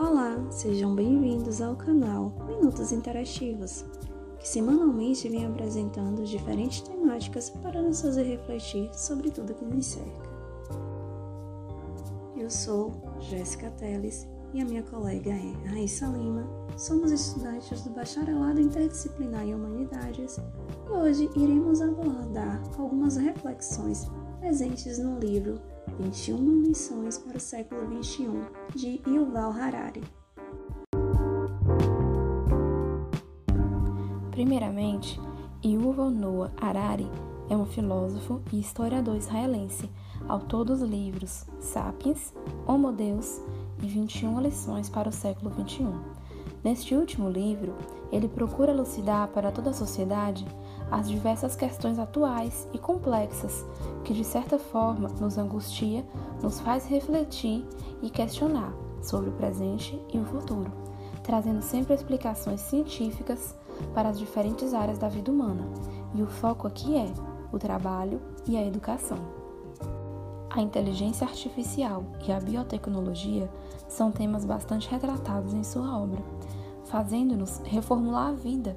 Olá, sejam bem-vindos ao canal Minutos Interativos, que semanalmente vem apresentando diferentes temáticas para nos fazer refletir sobre tudo que nos cerca. Eu sou Jéssica Teles e a minha colega é Raíssa Lima. Somos estudantes do Bacharelado Interdisciplinar em Humanidades e hoje iremos abordar algumas reflexões presentes no livro 21 lições para o século XXI, de Yuval Harari. Primeiramente, Yuval Noah Harari é um filósofo e historiador israelense, autor dos livros Sapiens, Homo Deus e 21 lições para o século XXI. Neste último livro, ele procura elucidar para toda a sociedade as diversas questões atuais e complexas que, de certa forma, nos angustia, nos faz refletir e questionar sobre o presente e o futuro, trazendo sempre explicações científicas para as diferentes áreas da vida humana. E o foco aqui é o trabalho e a educação. A inteligência artificial e a biotecnologia são temas bastante retratados em sua obra, fazendo-nos reformular a vida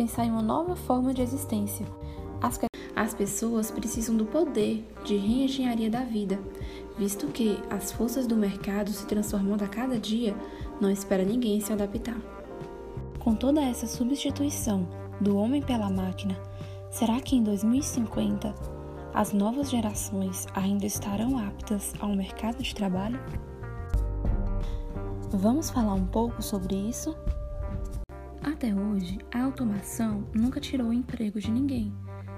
pensar em uma nova forma de existência. As, as pessoas precisam do poder de reengenharia da vida, visto que as forças do mercado se transformando a cada dia, não espera ninguém se adaptar. Com toda essa substituição do homem pela máquina, será que em 2050 as novas gerações ainda estarão aptas ao mercado de trabalho? Vamos falar um pouco sobre isso? Até hoje, a automação nunca tirou o emprego de ninguém.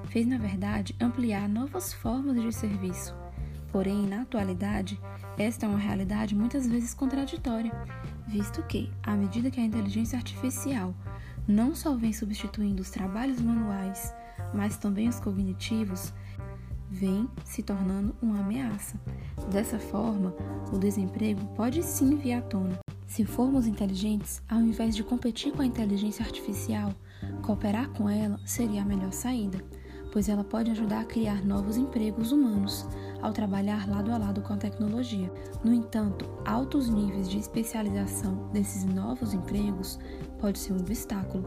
Fez, na verdade, ampliar novas formas de serviço. Porém, na atualidade, esta é uma realidade muitas vezes contraditória, visto que, à medida que a inteligência artificial não só vem substituindo os trabalhos manuais, mas também os cognitivos, vem se tornando uma ameaça. Dessa forma, o desemprego pode sim vir à tona, se formos inteligentes, ao invés de competir com a inteligência artificial, cooperar com ela seria a melhor saída, pois ela pode ajudar a criar novos empregos humanos ao trabalhar lado a lado com a tecnologia. No entanto, altos níveis de especialização desses novos empregos pode ser um obstáculo,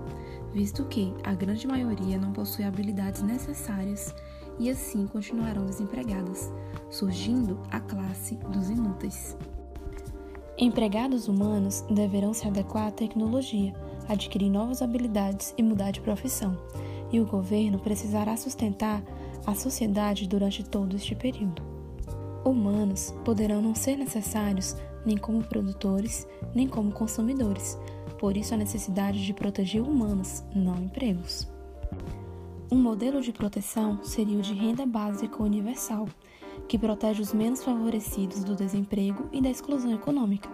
visto que a grande maioria não possui habilidades necessárias e assim continuarão desempregadas, surgindo a classe dos inúteis. Empregados humanos deverão se adequar à tecnologia, adquirir novas habilidades e mudar de profissão, e o governo precisará sustentar a sociedade durante todo este período. Humanos poderão não ser necessários nem como produtores, nem como consumidores, por isso a necessidade de proteger humanos, não empregos. Um modelo de proteção seria o de renda básica universal, que protege os menos favorecidos do desemprego e da exclusão econômica.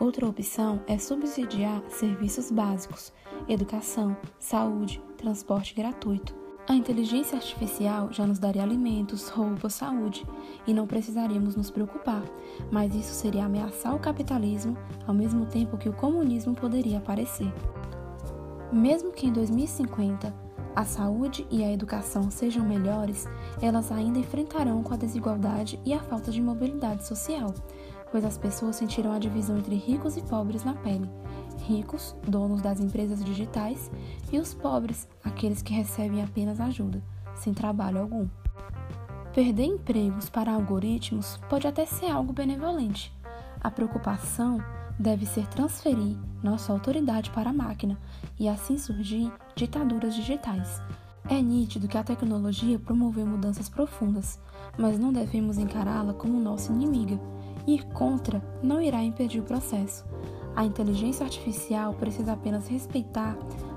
Outra opção é subsidiar serviços básicos, educação, saúde, transporte gratuito. A inteligência artificial já nos daria alimentos, roupas, saúde e não precisaríamos nos preocupar, mas isso seria ameaçar o capitalismo ao mesmo tempo que o comunismo poderia aparecer. Mesmo que em 2050 a saúde e a educação sejam melhores, elas ainda enfrentarão com a desigualdade e a falta de mobilidade social, pois as pessoas sentirão a divisão entre ricos e pobres na pele. Ricos, donos das empresas digitais, e os pobres, aqueles que recebem apenas ajuda, sem trabalho algum. Perder empregos para algoritmos pode até ser algo benevolente. A preocupação deve ser transferir nossa autoridade para a máquina e assim surgir ditaduras digitais. É nítido que a tecnologia promoveu mudanças profundas, mas não devemos encará-la como nossa inimiga. Ir contra não irá impedir o processo. A inteligência artificial precisa apenas respeitar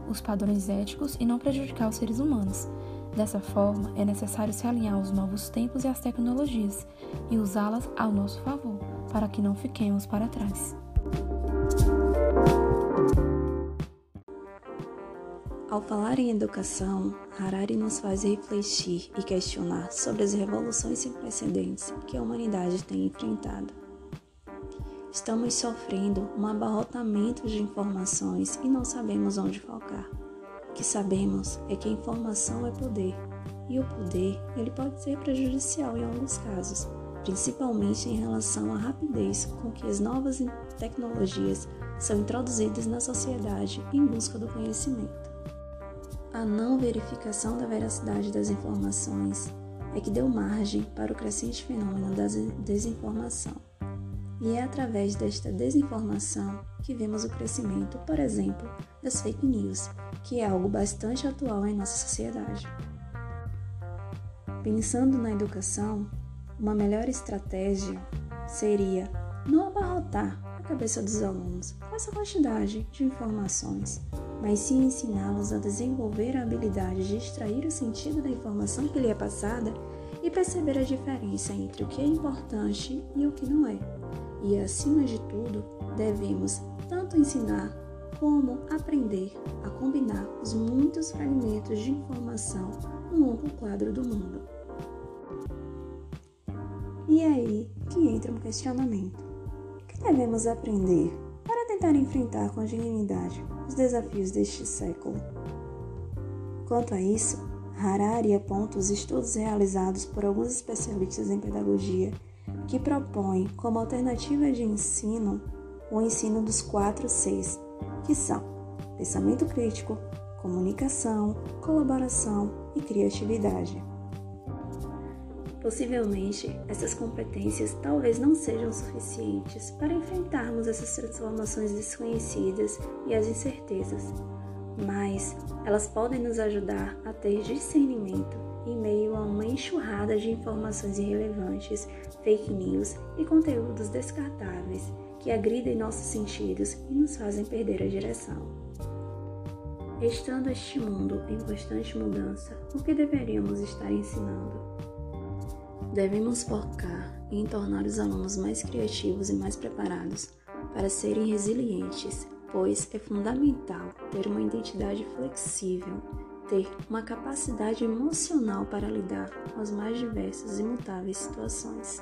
os padrões éticos e não prejudicar os seres humanos. Dessa forma, é necessário se alinhar aos novos tempos e às tecnologias e usá-las ao nosso favor, para que não fiquemos para trás. Ao falar em educação, Harari nos faz refletir e questionar sobre as revoluções sem precedentes que a humanidade tem enfrentado. Estamos sofrendo um abarrotamento de informações e não sabemos onde focar. O que sabemos é que a informação é poder, e o poder ele pode ser prejudicial em alguns casos, principalmente em relação à rapidez com que as novas tecnologias são introduzidas na sociedade em busca do conhecimento. A não verificação da veracidade das informações é que deu margem para o crescente fenômeno da desinformação. E é através desta desinformação que vemos o crescimento, por exemplo, das fake news, que é algo bastante atual em nossa sociedade. Pensando na educação, uma melhor estratégia seria não abarrotar a cabeça dos alunos com essa quantidade de informações, mas sim ensiná-los a desenvolver a habilidade de extrair o sentido da informação que lhe é passada e perceber a diferença entre o que é importante e o que não é. E acima de tudo, devemos tanto ensinar como aprender a combinar os muitos fragmentos de informação no amplo quadro do mundo. E aí que entra um questionamento. O que devemos aprender para tentar enfrentar com genuinidade os desafios deste século? Quanto a isso, Harari aponta os estudos realizados por alguns especialistas em pedagogia que propõem como alternativa de ensino o ensino dos quatro Cs, que são pensamento crítico, comunicação, colaboração e criatividade. Possivelmente, essas competências talvez não sejam suficientes para enfrentarmos essas transformações desconhecidas e as incertezas, mas elas podem nos ajudar a ter discernimento em meio a uma enxurrada de informações irrelevantes, fake news e conteúdos descartáveis que agridem nossos sentidos e nos fazem perder a direção. Estando este mundo em constante mudança, o que deveríamos estar ensinando? Devemos focar em tornar os alunos mais criativos e mais preparados para serem resilientes, pois é fundamental ter uma identidade flexível, ter uma capacidade emocional para lidar com as mais diversas e mutáveis situações.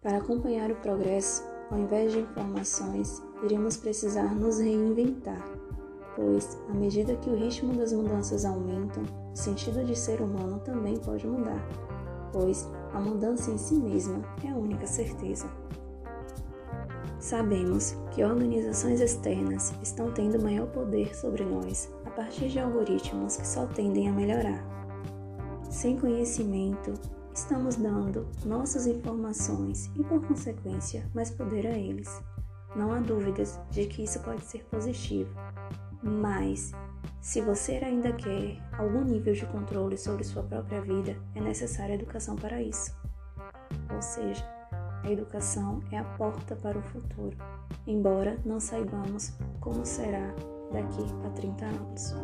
Para acompanhar o progresso, ao invés de informações, iremos precisar nos reinventar, pois, à medida que o ritmo das mudanças aumenta, o sentido de ser humano também pode mudar pois a mudança em si mesma é a única certeza. Sabemos que organizações externas estão tendo maior poder sobre nós a partir de algoritmos que só tendem a melhorar. Sem conhecimento, estamos dando nossas informações e, por consequência, mais poder a eles. Não há dúvidas de que isso pode ser positivo, mas se você ainda quer algum nível de controle sobre sua própria vida, é necessária educação para isso. Ou seja, a educação é a porta para o futuro, embora não saibamos como será daqui a 30 anos.